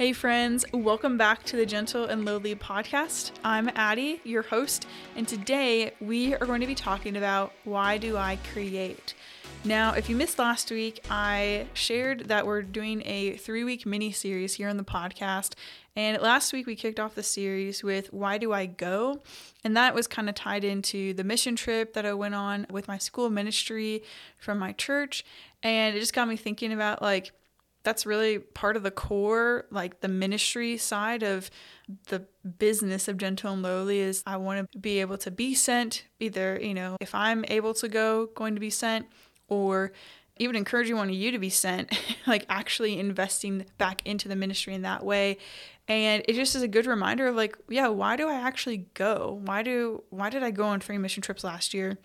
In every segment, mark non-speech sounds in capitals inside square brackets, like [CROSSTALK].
Hey, friends, welcome back to the Gentle and Lowly podcast. I'm Addie, your host, and today we are going to be talking about why do I create? Now, if you missed last week, I shared that we're doing a three week mini series here on the podcast. And last week we kicked off the series with Why Do I Go? And that was kind of tied into the mission trip that I went on with my school ministry from my church. And it just got me thinking about like, that's really part of the core like the ministry side of the business of gentle and lowly is i want to be able to be sent either you know if i'm able to go going to be sent or even encouraging one of you to be sent [LAUGHS] like actually investing back into the ministry in that way. And it just is a good reminder of like yeah why do i actually go? Why do why did i go on three mission trips last year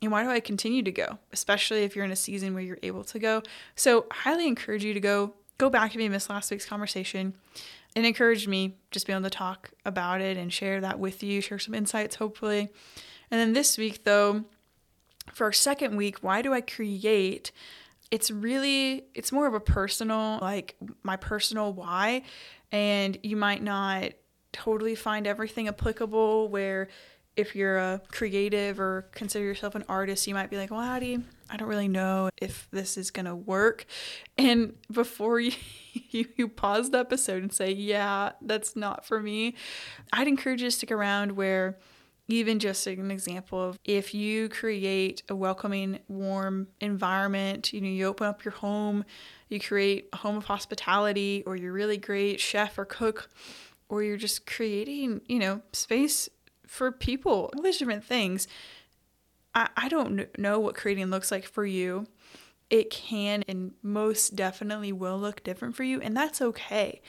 and why do I continue to go, especially if you're in a season where you're able to go? So, highly encourage you to go. Go back if you missed last week's conversation. It encouraged me just be able to talk about it and share that with you, share some insights, hopefully. And then this week, though, for our second week, why do I create? It's really, it's more of a personal, like my personal why. And you might not totally find everything applicable where if you're a creative or consider yourself an artist, you might be like, well, Addie, I don't really know if this is going to work. And before [LAUGHS] you, you, pause the episode and say, yeah, that's not for me, I'd encourage you to stick around where even just an example of if you create a welcoming, warm environment, you know, you open up your home, you create a home of hospitality, or you're really great chef or cook, or you're just creating, you know, space for people, all these different things. I, I don't know what creating looks like for you. It can and most definitely will look different for you, and that's okay.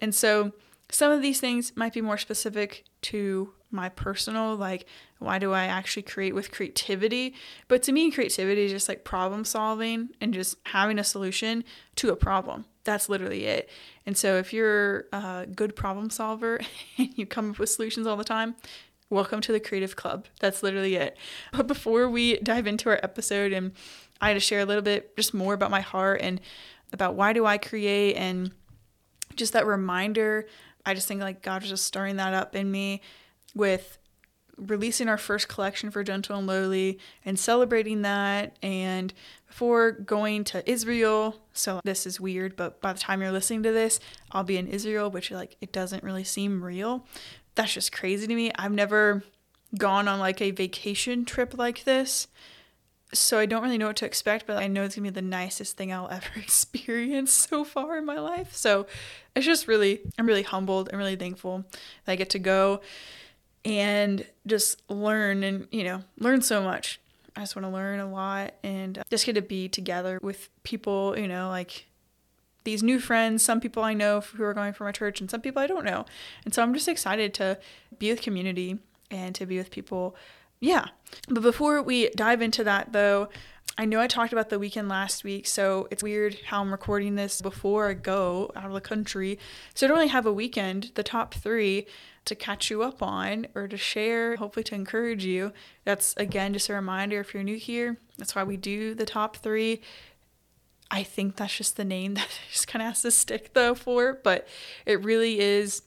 And so, some of these things might be more specific to my personal, like, why do I actually create with creativity? But to me, creativity is just like problem solving and just having a solution to a problem. That's literally it. And so, if you're a good problem solver [LAUGHS] and you come up with solutions all the time, welcome to the Creative Club. That's literally it. But before we dive into our episode and I had to share a little bit just more about my heart and about why do I create and just that reminder. I just think like God was just stirring that up in me with releasing our first collection for Gentle and Lowly and celebrating that. And before going to Israel, so this is weird, but by the time you're listening to this, I'll be in Israel, which like it doesn't really seem real that's just crazy to me. I've never gone on like a vacation trip like this. So I don't really know what to expect, but I know it's gonna be the nicest thing I'll [LAUGHS] ever experience so far in my life. So it's just really, I'm really humbled and really thankful that I get to go and just learn and, you know, learn so much. I just want to learn a lot and just get to be together with people, you know, like these new friends, some people I know who are going from my church, and some people I don't know. And so I'm just excited to be with community and to be with people. Yeah. But before we dive into that, though, I know I talked about the weekend last week, so it's weird how I'm recording this before I go out of the country. So I don't really have a weekend, the top three to catch you up on or to share, hopefully to encourage you. That's again just a reminder if you're new here, that's why we do the top three. I think that's just the name [LAUGHS] that just kind of has to stick though for, but it really is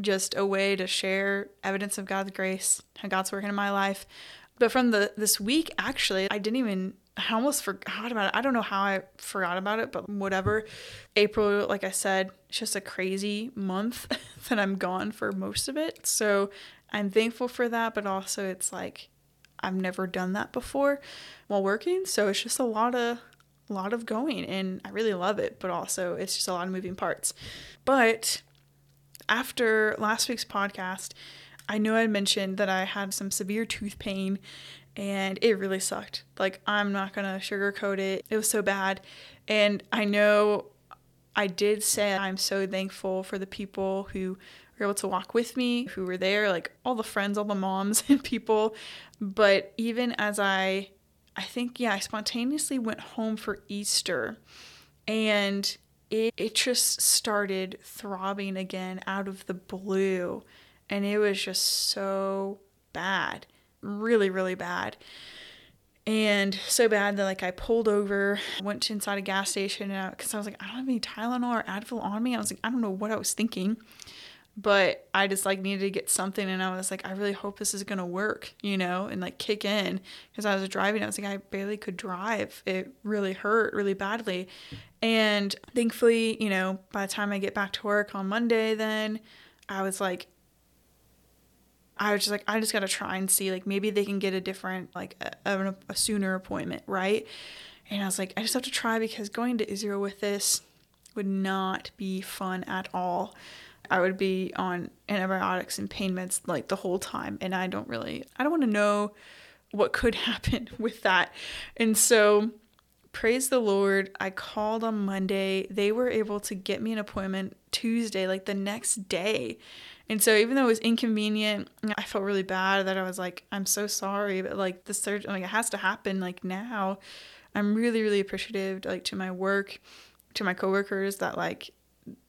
just a way to share evidence of God's grace, how God's working in my life. But from the this week, actually, I didn't even I almost forgot about it. I don't know how I forgot about it, but whatever. April, like I said, it's just a crazy month [LAUGHS] that I'm gone for most of it. So I'm thankful for that, but also it's like I've never done that before while working. So it's just a lot of a lot of going and I really love it, but also it's just a lot of moving parts. But after last week's podcast, I know I mentioned that I had some severe tooth pain and it really sucked. Like, I'm not gonna sugarcoat it. It was so bad. And I know I did say I'm so thankful for the people who were able to walk with me, who were there, like all the friends, all the moms [LAUGHS] and people. But even as I I think, yeah, I spontaneously went home for Easter and it, it just started throbbing again out of the blue. And it was just so bad, really, really bad. and so bad that like I pulled over, went to inside a gas station, and because I, I was like, I don't have any Tylenol or Advil on me. I was like, I don't know what I was thinking, but I just like needed to get something, and I was like, I really hope this is gonna work, you know, and like kick in because I was driving. I was like, I barely could drive. It really hurt really badly, and thankfully, you know, by the time I get back to work on Monday, then I was like, I was just like, I just got to try and see, like, maybe they can get a different, like, a, a, sooner appointment, right? And I was like, I just have to try because going to Israel with this would not be fun at all. I would be on antibiotics and pain meds like the whole time. And I don't really, I don't want to know what could [LAUGHS] happen with that. And so, praise the Lord, I called on Monday. They were able to get me an appointment Tuesday, like the next day. And so even though it was inconvenient, I felt really bad that I was like, I'm so sorry, but like the surgery, like it has to happen like now. I'm really, really appreciative like to my work, to my coworkers that like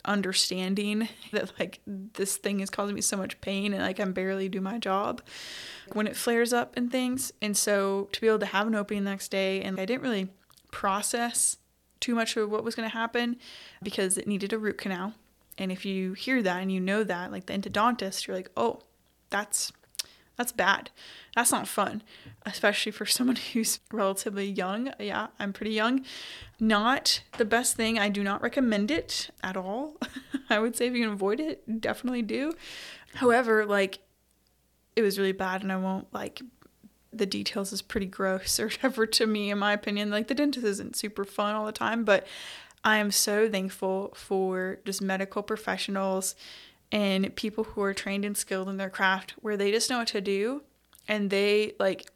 understanding [LAUGHS] that like this thing is causing me so much pain and like I can barely do my job when it flares up and things. And so to be able to have an opening the next day and I didn't really process too much of what was going to happen because it needed a root canal and if you hear that and you know that, like the endodontist, you're like, oh, that's that's bad. That's not fun, especially for someone [LAUGHS] who's relatively young. Yeah, I'm pretty young. Not the best thing. I do not recommend it at all. [LAUGHS] I would say if you can avoid it, definitely do. However, like it was really bad and I won't like the details is pretty gross [LAUGHS] or whatever to me in my opinion. Like the dentist isn't super fun all the time, but I am so thankful for just medical professionals and people who are trained and skilled in their craft where they just know what to do and they like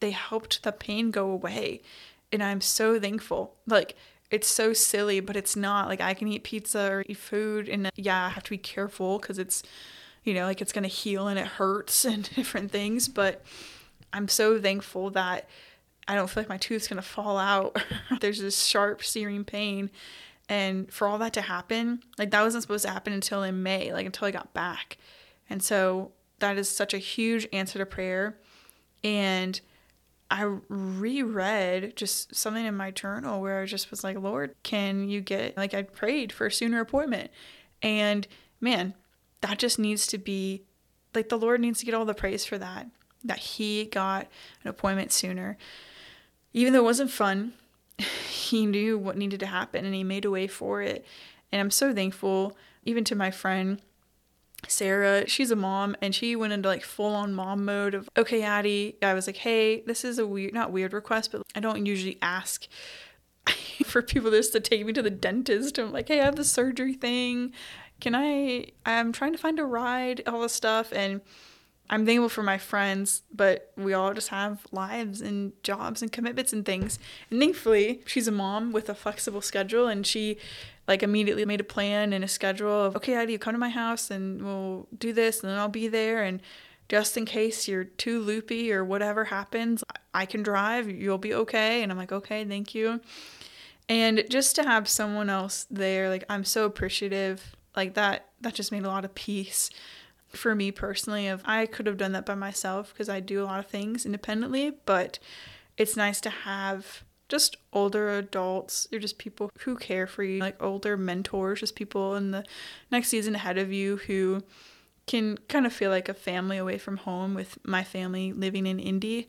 they helped the pain go away and I'm so thankful. Like it's so silly, but it's not. Like I can eat pizza or eat food and yeah, I have to be careful cuz it's you know, like it's going to heal and it hurts [LAUGHS] and different things, but I'm so thankful that I don't feel like my tooth's gonna fall out. [LAUGHS] There's this sharp, searing pain. And for all that to happen, like that wasn't supposed to happen until in May, like until I got back. And so that is such a huge answer to prayer. And I reread just something in my journal where I just was like, Lord, can you get, like, I prayed for a sooner appointment. And man, that just needs to be, like, the Lord needs to get all the praise for that, that He got an appointment sooner even though it wasn't fun, [LAUGHS] he knew what needed to happen and he made a way for it. And I'm so thankful, even to my friend Sarah, she's a mom and she went into like full on mom mode of, okay, Addie, I was like, hey, this is a weird, not weird request, but I don't usually ask [LAUGHS] for people just to take me to the dentist. I'm like, hey, I have the surgery thing. Can I, I'm trying to find a ride, all this stuff. And I'm thankful for my friends, but we all just have lives and jobs and commitments and things. And thankfully, she's a mom with a flexible schedule and she like immediately made a plan and a schedule of okay, do you come to my house and we'll do this and then I'll be there and just in case you're too loopy or whatever happens, I can drive, you'll be okay. And I'm like, okay, thank you. And just to have someone else there, like I'm so appreciative. Like that that just made a lot of peace for me personally of I could have done that by myself because I do a lot of things independently, but it's nice to have just older adults. Or just people who care for you, like older mentors, just people in the next season ahead of you who can kind of feel like a family away from home with my family living in Indy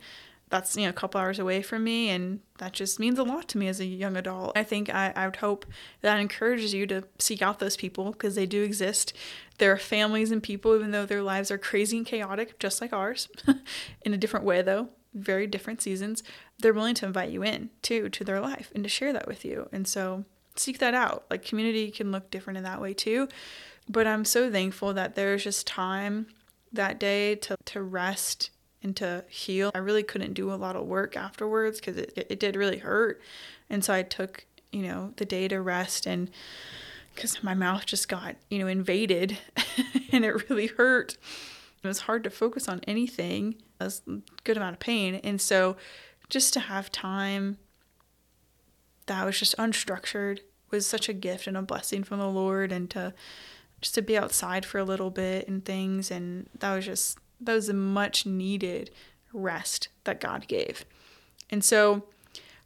that's you know a couple hours away from me and that just means a lot to me as a young adult. I think i, I would hope that encourages you to seek out those people because they do exist. There are families and people even though their lives are crazy and chaotic just like ours [LAUGHS] in a different way though. Very different seasons. They're willing to invite you in too to their life and to share that with you. And so seek that out. Like community can look different in that way too. But i'm so thankful that there's just time that day to, to rest and to heal. I really couldn't do a lot of work afterwards because it, it, did really hurt. And so I took, you know, the day to rest and because my mouth just got, you know, invaded [LAUGHS] and it really hurt. It was hard to focus on anything. It was a good amount of pain. And so just to have time that was just unstructured was such a gift and a blessing from the Lord and to just to be outside for a little bit and things and that was just that was a much needed rest that God gave. And so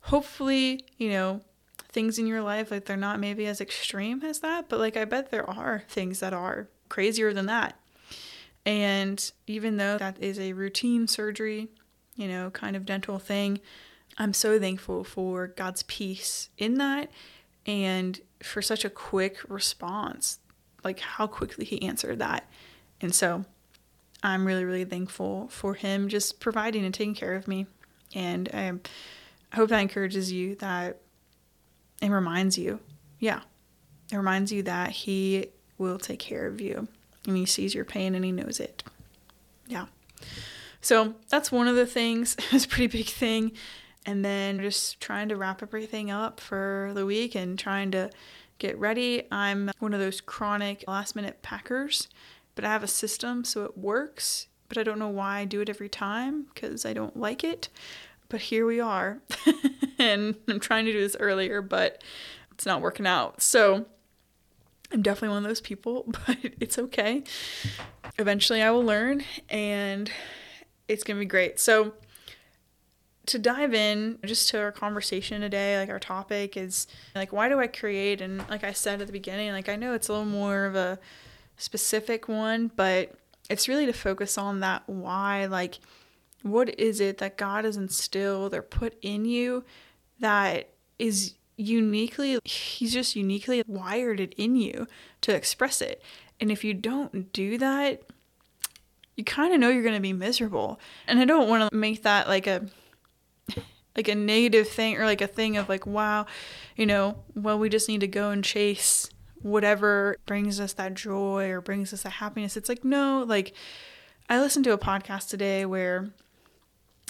hopefully, you know, things in your life like they're not maybe as extreme as that, but like I bet there are things that are crazier than that. And even though that is a routine surgery, you know, kind of dental thing, I'm so thankful for God's peace in that and for such a quick response, like how quickly He answered that. And so I'm really, really thankful for Him just providing and taking care of me. And I hope that encourages you that it reminds you, yeah, it reminds you that He will take care of you and He sees your pain and He knows it. Yeah. So that's one of the things. [LAUGHS] it's a pretty big thing and then just trying to wrap everything up for the week and trying to get ready. I'm one of those chronic last minute packers, but I have a system so it works, but I don't know why I do it every time because I don't like it. But here we are. [LAUGHS] and I'm trying to do this earlier, but it's not working out. So I'm definitely one of those people, [LAUGHS] but it's okay. Eventually I will learn and it's going to be great. So to dive in just to our conversation today, like our topic is like, why do I create? And like I said at the beginning, like I know it's a little more of a specific one, but it's really to focus on that why. Like, what is it that God has instilled or put in you that is uniquely, He's just uniquely wired it in you to express it. And if you don't do that, you kind of know you're going to be miserable. And I don't want to make that like a like a negative thing or like a thing of like wow you know well we just need to go and chase whatever brings us that joy or brings us that happiness. It's like no like i listened to a podcast today where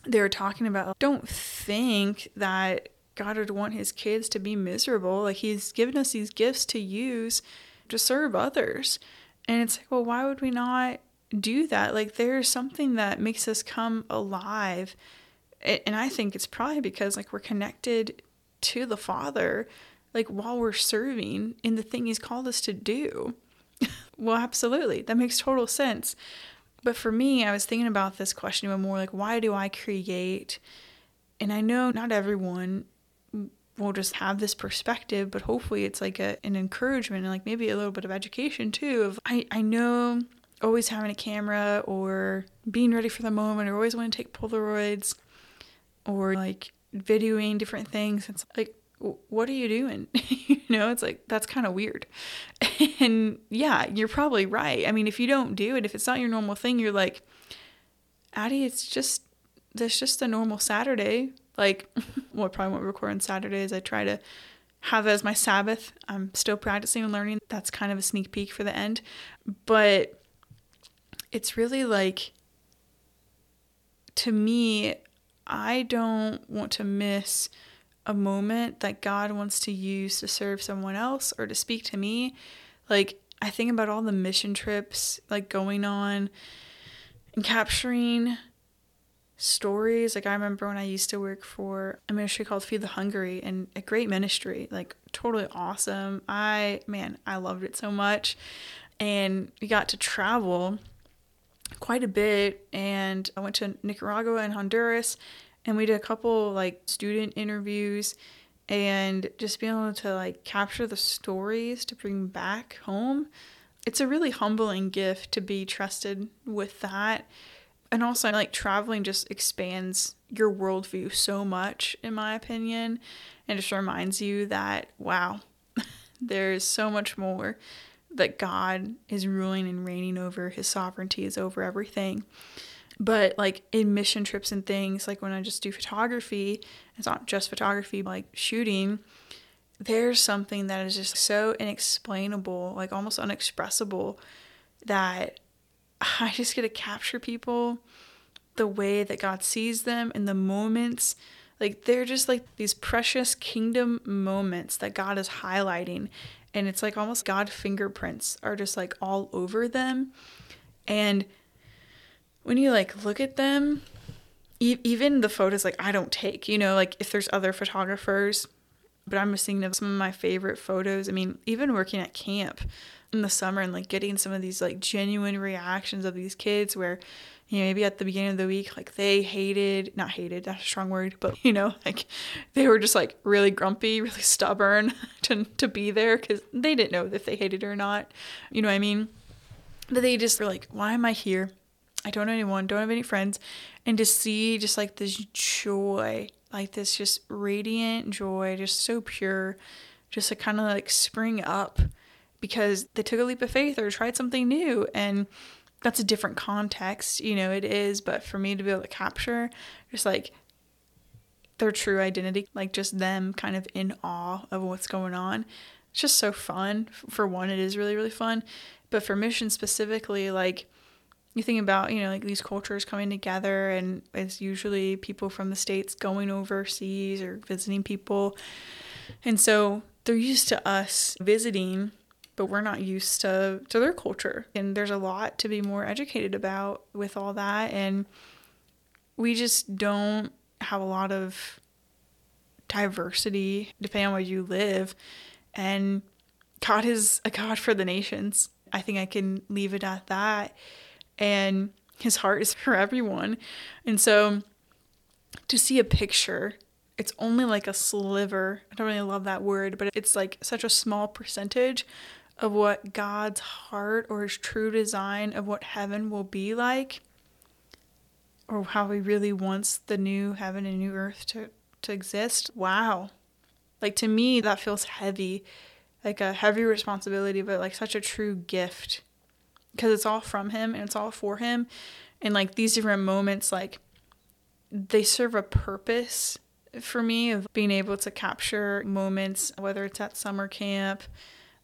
they were talking about don't think that god would want his kids to be miserable. Like he's given us these gifts to use to serve others. And it's like well why would we not do that? Like there's something that makes us come alive. And I think it's probably because like we're connected to the Father like while we're serving in the thing he's called us to do. [LAUGHS] well, absolutely. That makes total sense. But for me, I was thinking about this question even more like why do I create? And I know not everyone will just have this perspective, but hopefully it's like a, an encouragement and like maybe a little bit of education too of I, I know always having a camera or being ready for the moment or always want to take Polaroids or like videoing different things. It's like, what are you doing? [LAUGHS] you know, it's like, that's kind of weird. [LAUGHS] and yeah, you're probably right. I mean, if you don't do it, if it's not your normal thing, you're like, Addie, it's just, that's just a normal Saturday. Like, [LAUGHS] well, I probably won't record on Saturdays. I try to have as my Sabbath. I'm still practicing and learning. That's kind of a sneak peek for the end. But it's really like, to me, I don't want to miss a moment that God wants to use to serve someone else or to speak to me. Like, I think about all the mission trips like going on and capturing stories. Like, I remember when I used to work for a ministry called Feed the Hungry and a great ministry, like, totally awesome. I, man, I loved it so much. And we got to travel quite a bit and I went to Nicaragua and Honduras and we did a couple like student interviews and just being able to like capture the stories to bring back home. It's a really humbling gift to be trusted with that. And also, like traveling just expands your worldview so much, in my opinion, and just reminds you that, wow, [LAUGHS] there's so much more that God is ruling and reigning over, his sovereignty is over everything. But like in mission trips and things, like when I just do photography, it's not just photography, like shooting, there's something that is just so inexplainable, like almost unexpressible, that I just get to capture people the way that God sees them in the moments. Like they're just like these precious kingdom moments that God is highlighting and it's like almost God fingerprints are just like all over them. And when you like look at them, e- even the photos like I don't take, you know, like if there's other photographers, but I'm just some of my favorite photos. I mean, even working at camp, in the summer and like getting some of these like genuine reactions of these kids where you know maybe at the beginning of the week like they hated not hated that's a strong word but you know like they were just like really grumpy [LAUGHS] really stubborn [LAUGHS] to, to be there because they didn't know if they hated or not you know what i mean but they just were like why am i here i don't know anyone don't have any friends. And to see just like this joy like this just radiant joy just so pure just to kind of like spring up because they took a leap of faith or tried something new. And that's a different context you know it is. But for me to be able to capture just like their true identity like just them kind of in awe of what's going on it's just so fun. For one it is really really fun. But for mission specifically like you think about you know like these cultures coming together and it's usually people from the states going overseas or visiting people. And so they're used to us visiting but we're not used to to their culture. And there's a lot to be more educated about with all that. And we just don't have a lot of diversity depending on where you live. And god is a god for the nations. I think i can leave it at that and his heart is [LAUGHS] for everyone and so to see a picture it's only like a sliver i don't really love that word but it's like such a small percentage of what God's heart or his true design of what heaven will be like or how he really wants the new heaven and new earth to, to exist. Wow. Like to me, that feels heavy, like a heavy responsibility, but like such a true gift because it's all from him and it's all for him. And like these different moments, like they serve a purpose for me of being able to capture moments, whether it's at summer camp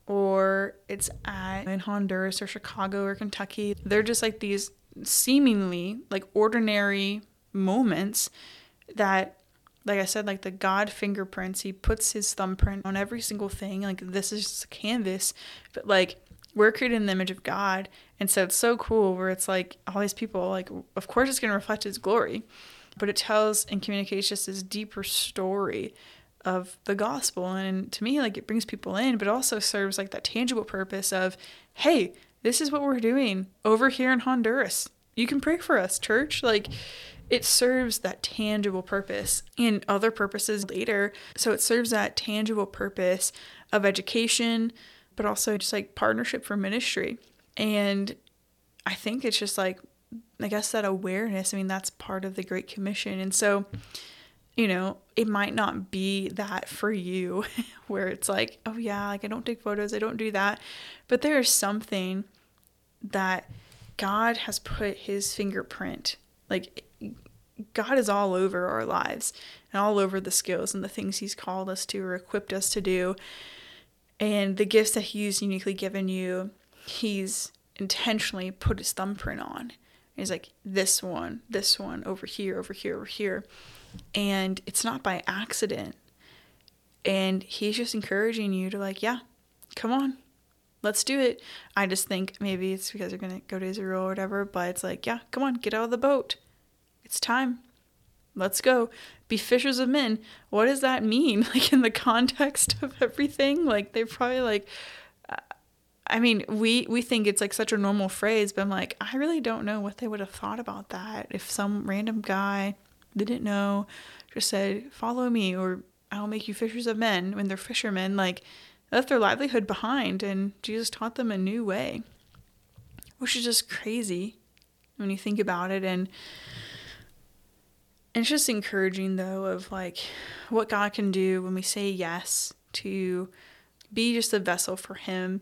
or it's at in Honduras or Chicago or Kentucky. They're just like these seemingly like ordinary moments that like I said, like the God fingerprints, he puts his thumbprint on every single thing. Like this is just a canvas, but like we're created in the image of God. And so it's so cool where it's like all these people, like, of course it's going to reflect his glory, but it tells and communicates just this deeper story of the gospel. And to me like it brings people in but also serves like that tangible purpose of hey this is what we're doing over here in honduras. You can pray for us church. Like it serves that tangible purpose and other purposes later. So it serves that tangible purpose of education but also just like partnership for ministry and i think it's just like i guess that awareness i mean that's part of the great commission and so you know, it might not be that for you [LAUGHS] where it's like, oh yeah, like I don't take photos, I don't do that. But there is something that God has put his fingerprint. Like God is all over our lives and all over the skills and the things he's called us to or equipped us to do. And the gifts that he's uniquely given you, he's intentionally put his thumbprint on. he's like, this one, this one, over here, over here, over here and it's not by accident. And he's just encouraging you to, like, yeah, come on, let's do it. I just think maybe it's because they're going to go to Israel or whatever, but it's like, yeah, come on, get out of the boat. It's time. Let's go. Be fishers of men. What does that mean? [LAUGHS] Like, in the context [LAUGHS] of everything? Like, they probably, like, I mean, we we think it's like such a normal phrase, but I'm like, I really don't know what they would have thought about that if some random guy didn't know, just said, Follow me, or I'll make you fishers of men when they're fishermen. Like, left their livelihood behind, and Jesus taught them a new way, which is just crazy when you think about it. And, and it's just encouraging, though, of like what God can do when we say yes to be just a vessel for Him.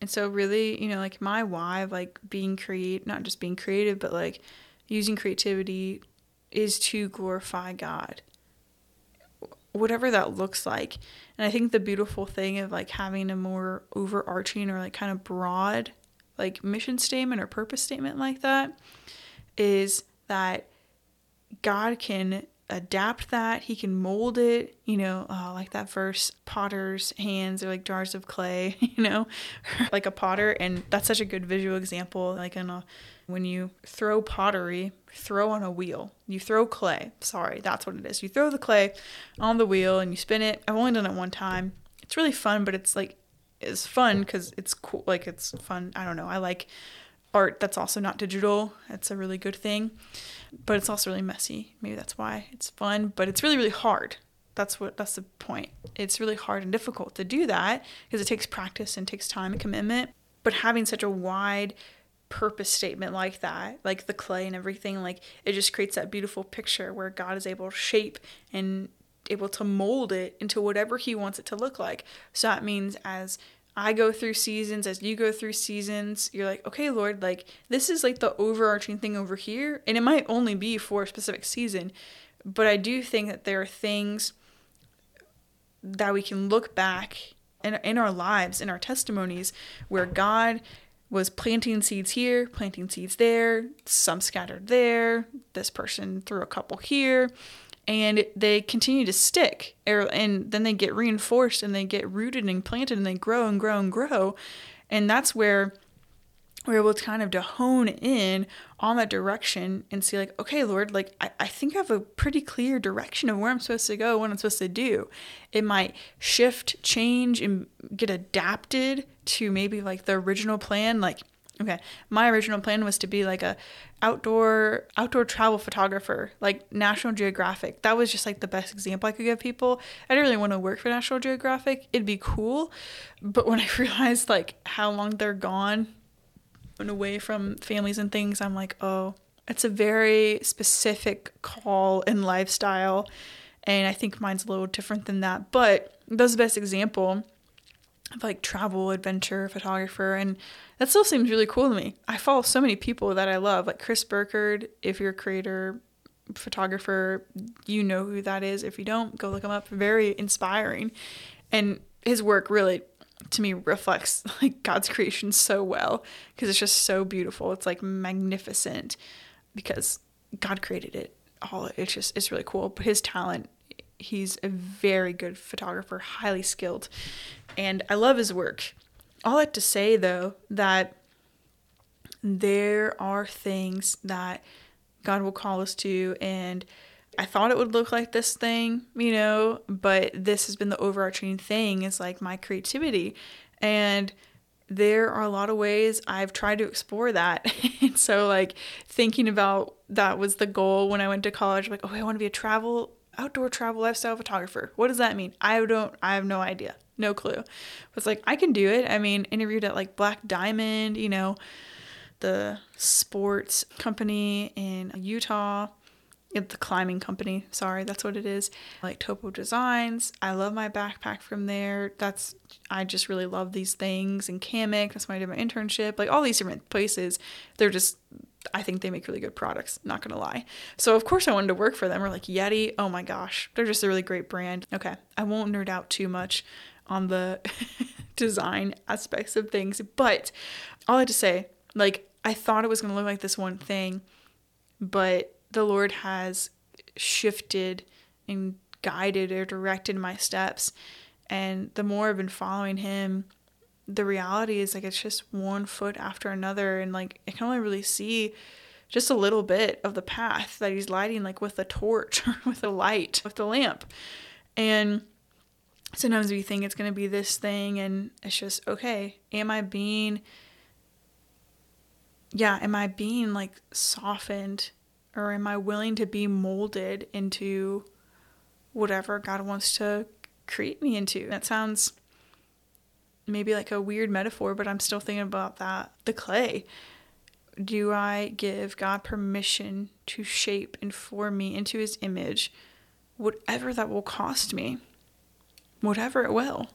And so, really, you know, like my why of like being create, not just being creative, but like using creativity is to glorify God. Whatever that looks like. And I think the beautiful thing of like having a more overarching or like kind of broad like mission statement or purpose statement like that is that God can adapt that. He can mold it, you know, uh, like that verse, potter's hands are like jars of clay, [LAUGHS] you know, [LAUGHS] like a potter. And that's such a good visual example. Like in a when you throw pottery, throw on a wheel. You throw clay. Sorry, that's what it is. You throw the clay on the wheel and you spin it. I've only done it one time. It's really fun, but it's like it's fun because it's cool. Like it's fun. I don't know. I like art that's also not digital. It's a really good thing, but it's also really messy. Maybe that's why it's fun, but it's really really hard. That's what that's the point. It's really hard and difficult to do that because it takes practice and takes time and commitment. But having such a wide purpose statement like that, like the clay and everything, like it just creates that beautiful picture where God is able to shape and able to mold it into whatever he wants it to look like. So that means as I go through seasons, as you go through seasons, you're like, okay, Lord, like this is like the overarching thing over here. And it might only be for a specific season, but I do think that there are things that we can look back in, in our lives, in our testimonies, where God was planting seeds here, planting seeds there, some scattered there, this person threw a couple here, and they continue to stick. Er, and then they get reinforced and they get rooted and planted and they grow and grow and grow. And that's where we're able to kind of to hone in on that direction and see like okay lord like I, I think i have a pretty clear direction of where i'm supposed to go what i'm supposed to do. It might shift change and get adapted to maybe like the original plan like Okay. My original plan was to be like a outdoor outdoor travel photographer, like National Geographic. That was just like the best example I could give people. I didn't really want to work for National Geographic. It'd be cool, but when [LAUGHS] I realized like how long they're gone and away from families and things, I'm like, "Oh, it's a very specific call and lifestyle." And I think mine's a little different than that, but that's the best example of like travel adventure photographer and that still seems really cool to me. I follow so many people that i love like chris burkard if you're a creator photographer you know who that is. If you don't go look him up. Very inspiring. And his work really to me reflects [LAUGHS] like god's creation so well because it's just so beautiful. It's like magnificent because god created it all. It's just it's really cool. But his talent he's a very good photographer highly skilled and I love his work. All that to say, though, that there are things that God will call us to, and I thought it would look like this thing, you know, but this has been the overarching thing is like my creativity. And there are a lot of ways I've tried to explore that. [LAUGHS] and so, like, thinking about that was the goal when I went to college, like, oh, I want to be a travel, outdoor travel lifestyle photographer. What does that mean? I don't, I have no idea no clue. But it's like I can do it. I mean, interviewed at like Black Diamond, you know, the sports company in Utah. The climbing company, sorry, that's what it is. Like Topo Designs. I love my backpack from there. That's I just really love these things. And Kamek, that's why I did my internship. Like all these different places, they're just I think they make really good products, not gonna lie. So of course I wanted to work for them. Or like Yeti, oh my gosh, they're just a really great brand. Okay, I won't nerd out too much on the [LAUGHS] design aspects of things. But all I had to say, like, I thought it was to look like this one thing, but the Lord has shifted and guided or directed my steps. And the more I've been following Him, the reality is like it's just one foot after another. And like, I can only really see just a little bit of the path that He's lighting, like with a torch [LAUGHS] or with a light, with the lamp. And sometimes we think it's going to be this thing and it's just okay am i being yeah am i being like softened or am i willing to be molded into whatever god wants to create me into that sounds maybe like a weird metaphor but i'm still thinking about that. The clay. Do i give god permission to shape and form me into his image? Whatever that will cost me. Whatever it will.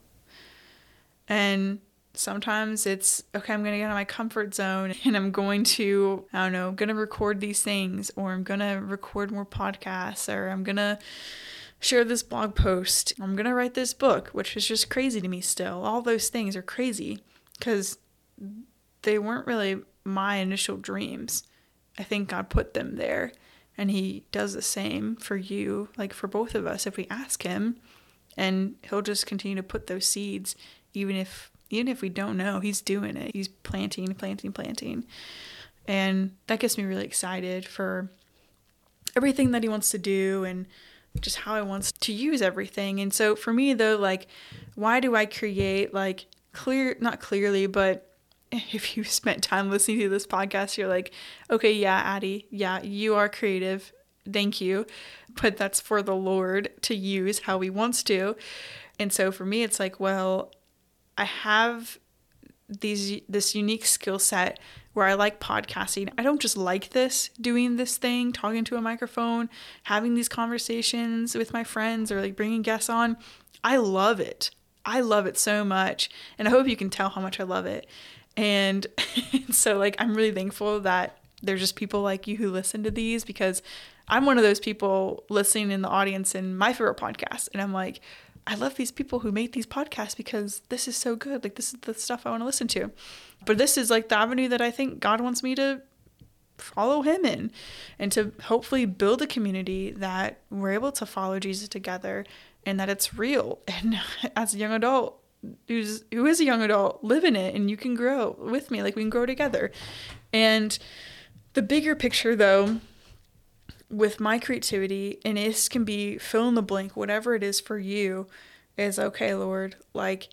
And sometimes it's okay, I'm going to get out of my comfort zone [LAUGHS] and I'm going to, I don't know, I'm going to record these things or I'm going to record more podcasts or I'm going to share this blog post. I'm going to write this book, which is just crazy to me still. All those things are crazy because they weren't really my initial dreams. I think God put them there and he does the same for you, like for both of us if we ask him and he'll just continue to put those seeds even if even if we don't know he's doing it he's planting planting planting and that gets me really excited for everything that he wants to do and just how he wants to use everything and so for me though like why do i create like clear, not clearly, but [LAUGHS] if you spent time listening to this podcast, you're like, okay, yeah, Addie, yeah, you are creative. Thank you. But that's for the Lord to use how He wants to. And so for me, it's like, well, I have these this unique skill set where I like podcasting. I don't just like this, doing this thing, talking to a microphone, having these conversations with my friends or like bringing guests on. I love it. I love it so much. And I hope you can tell how much I love it. And [LAUGHS] so, like, I'm really thankful that there's just people like you who listen to these because I'm one of those people listening in the audience in my favorite podcast. And I'm like, I love these people who make these podcasts because this is so good. Like, this is the stuff I want to listen to. But this is like the avenue that I think God wants me to follow Him in and to hopefully build a community that we're able to follow Jesus together and that it's real. [LAUGHS] And as a young adult, who's who is a young adult, live in it and you can grow with me. Like we can grow together. And the bigger picture though, with my creativity, and this can be fill in the blank, whatever it is for you, is okay, Lord, like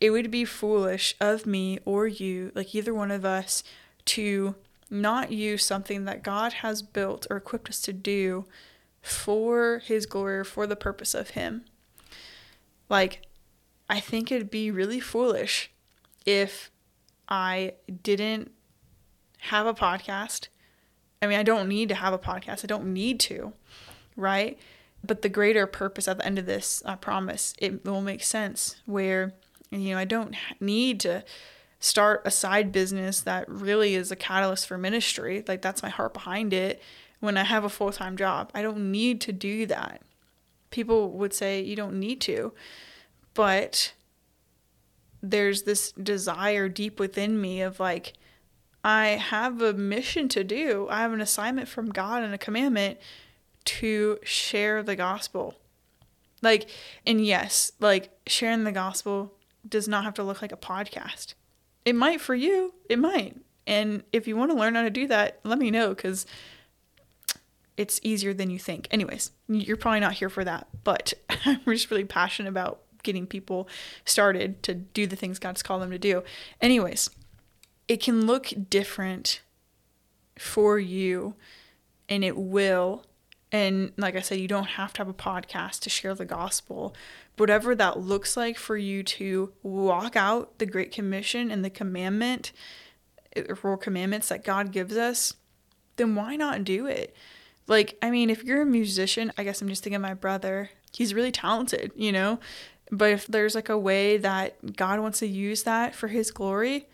it would be foolish of me or you, like either one of us, to not use something that God has built or equipped us to do for His glory, or for the purpose of Him. Like, I think it'd be really foolish if I didn't have a podcast. I mean, I don't need to have a podcast, I don't need to, right? But the greater purpose at the end of this, I promise, it will make sense where, you know, I don't need to start a side business that really is a catalyst for ministry. Like, that's my heart behind it when I have a full time job. I don't need to do that. People would say you don't need to, but there's this desire deep within me of like, I have a mission to do. I have an assignment from God and a commandment to share the gospel. Like, and yes, like sharing the gospel does not have to look like a podcast. It might for you, it might. And if you want to learn how to do that, let me know because it's easier than you think. Anyways, you're probably not here for that, but [LAUGHS] I'm just really passionate about getting people started to do the things God's called them to do. Anyways, it can look different for you and it will. And like I said, you don't have to have a podcast to share the gospel. Whatever that looks like for you to walk out the Great Commission and the commandment, eh, or commandments that God gives us, then why not do it? Like, I mean, if you're a musician, I guess I'm just thinking my brother. He's really talented, you know? But if there's like a way that God wants to use that for his glory,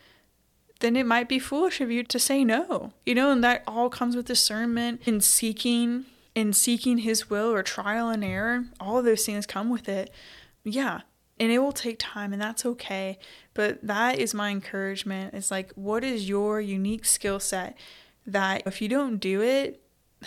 then it might be foolish of you to say no. You know, and that all comes with discernment and seeking and seeking his will or trial and error. All of those things come with it. Yeah. And it will take time and that's okay. But that is my encouragement. It's like, what is your unique skill set that if you don't do it,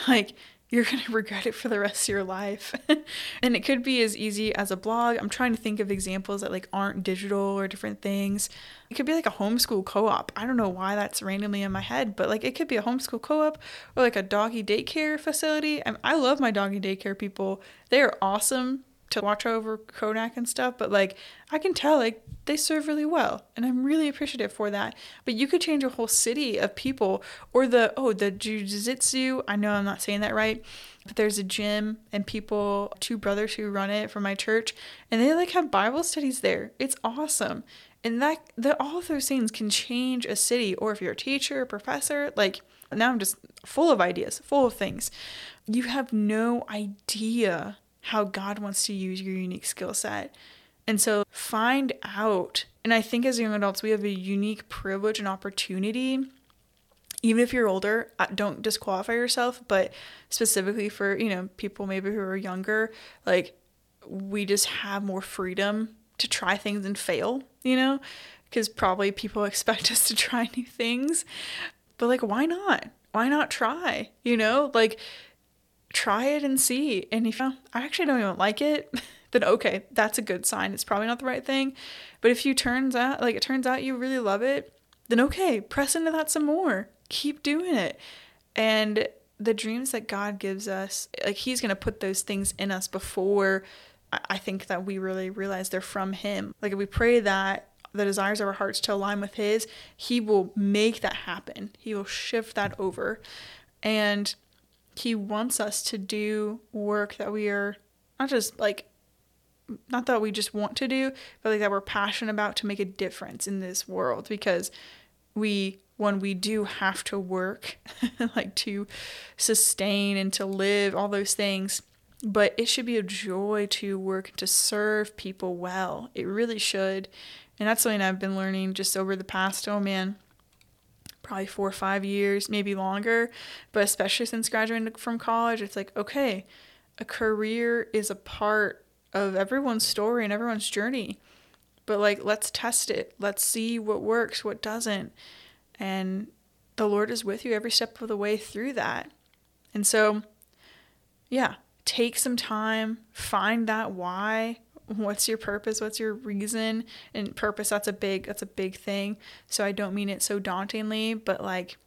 like you're going [LAUGHS] to regret it for the rest of your life. [LAUGHS] and it could be as easy as a blog. I'm trying to think of examples that like aren't digital or different things. It could be like a homeschool co-op. I don't know why that's randomly in my head, but like it could be a homeschool co-op or like a doggy daycare facility. I, I love my doggy daycare people. They are awesome to watch over Kodak and stuff, but like I can tell like they serve really well and I'm really appreciative for that. But you could change a whole city of people or the oh the jiu-jitsu, I know I'm not saying that right, but there's a gym and people, two brothers who run it from my church and they like have Bible studies there. It's awesome. And that that all of those things can change a city or if you're a teacher, a professor, like now I'm just full of ideas, full of things. You have no idea how God wants to use your unique skill set. And so find out. And I think as young adults, we have a unique privilege and opportunity. Even if you're older, uh, don't disqualify yourself, but specifically for, you know, people maybe who are younger, like we just have more freedom to try things and fail, you know? Because probably people [LAUGHS] expect us to try new things. But like, why not? Why not try? You know, like try it and see. And if you I actually don't even like it, [LAUGHS] then okay, that's a good sign. It's probably not the right thing. But if you turns out like it turns out you really love it, then okay, press into that some more. Keep doing it. And the dreams that God gives us, like He's gonna put those things in us before I think that we really realize they're from Him. Like if we pray that the desires of our hearts to align with His, He will make that happen. He will shift that over. And He wants us to do work that we are not just like, not that we just want to do, but like that we're passionate about to make a difference in this world because we when we do have to work [LAUGHS] like to sustain and to live all those things but it should be a joy to work to serve people well. It really should. And that's something I've been learning just over the past, oh man, probably four or five years, maybe longer. But especially since graduating from college, it's like, okay, a career is a part of everyone's story and everyone's journey. But like, let's test it. Let's see what works, what doesn't. And the Lord is with you every step of the way through that. And so, yeah, take some time, find that why. What's your purpose? What's your reason? And purpose, that's a big that's a big thing. So I don't mean it so dauntingly, but like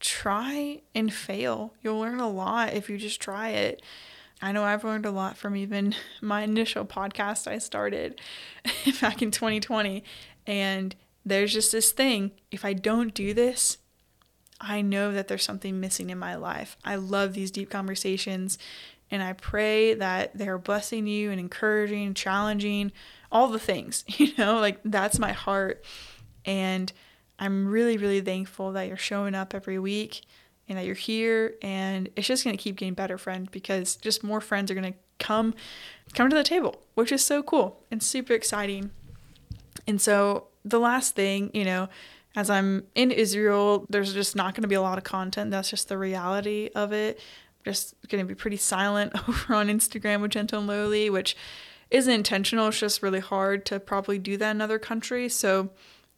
try and fail. You'll learn a lot if you just try it. I know I've learned a lot from even [LAUGHS] my initial podcast I started [LAUGHS] back in 2020. And there's just this thing if I don't do this, I know that there's something missing in my life. I love these deep conversations and I pray that they're blessing you and encouraging, challenging, all the things, [LAUGHS] you know, like that's my heart. And I'm really, really thankful that you're showing up every week and that you're here. And it's just going to keep getting better, friend, because just more friends are going to come come to the table, which is so cool and super exciting. And so the last thing, you know, as I'm in Israel, there's just not going to be a lot of content. That's just the reality of it just going to be pretty silent [LAUGHS] over on Instagram with Gentle and Lowly, which isn't intentional. It's just really hard to probably do that in other countries. So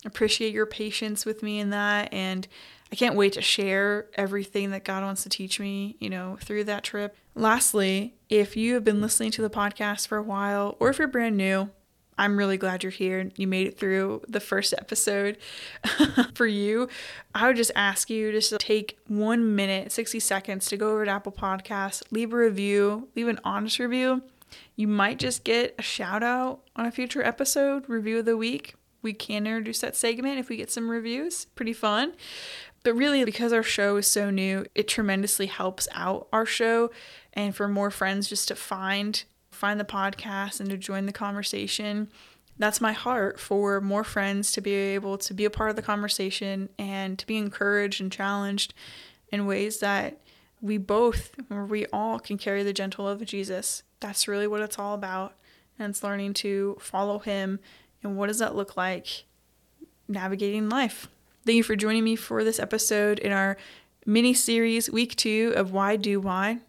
appreciate your patience with me in that. And I can't wait to share everything that God wants to teach me, you know, through that trip. Lastly, if you have been listening to the podcast for a while, or if you're brand new, I'm really glad you're here. You made it through the first episode [LAUGHS] for you. I would just ask you just to take one minute, 60 seconds to go over to Apple Podcasts, leave a review, leave an honest review. You might just get a shout out on a future episode, review of the week. We can introduce that segment if we get some reviews. Pretty fun. But really, because our show is so new, it tremendously helps out our show and for more friends just to find find the podcast and to join the conversation. That's my heart for more friends to be able to be a part of the conversation and to be encouraged and challenged in ways that we both, or we all, can carry the gentle love of Jesus. That's really what it's all about. And it's learning to follow Him. And what does that look like navigating life? Thank you for joining me for this episode in our mini series, week two of Why Do Why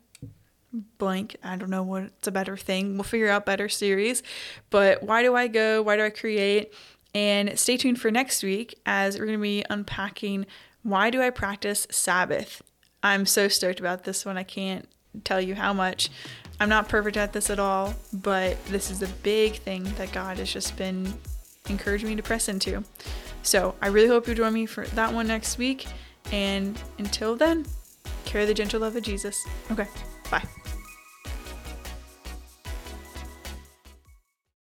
blank. I don't know what's a better thing. We'll figure out better series. But why do I go? Why do I create? And stay tuned for next week as we're going to be unpacking why do I practice Sabbath? I'm so stoked about this one. I can't tell you how much. I'm not perfect at this at all, but this is a big thing that God has just been encouraging me to press into. So I really hope you join me for that one next week. And until then, carry the gentle love of Jesus. Okay, bye.